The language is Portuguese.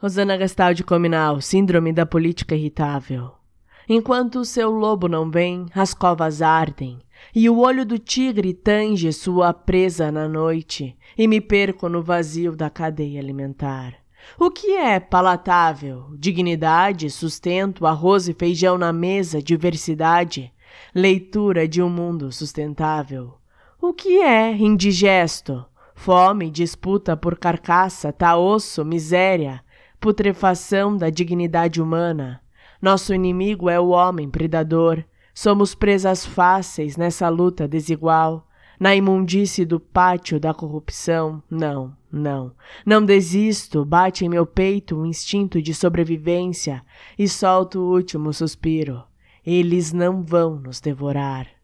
Rosana Gastaldi Cominal, Síndrome da Política Irritável. Enquanto o seu lobo não vem, as covas ardem, e o olho do tigre tange sua presa na noite, e me perco no vazio da cadeia alimentar. O que é palatável? Dignidade, sustento, arroz e feijão na mesa, diversidade, leitura de um mundo sustentável. O que é indigesto? Fome, disputa por carcaça, tá osso, miséria, putrefação da dignidade humana. Nosso inimigo é o homem predador. Somos presas fáceis nessa luta desigual. Na imundície do pátio da corrupção, não, não. Não desisto, bate em meu peito um instinto de sobrevivência e solto o último suspiro. Eles não vão nos devorar.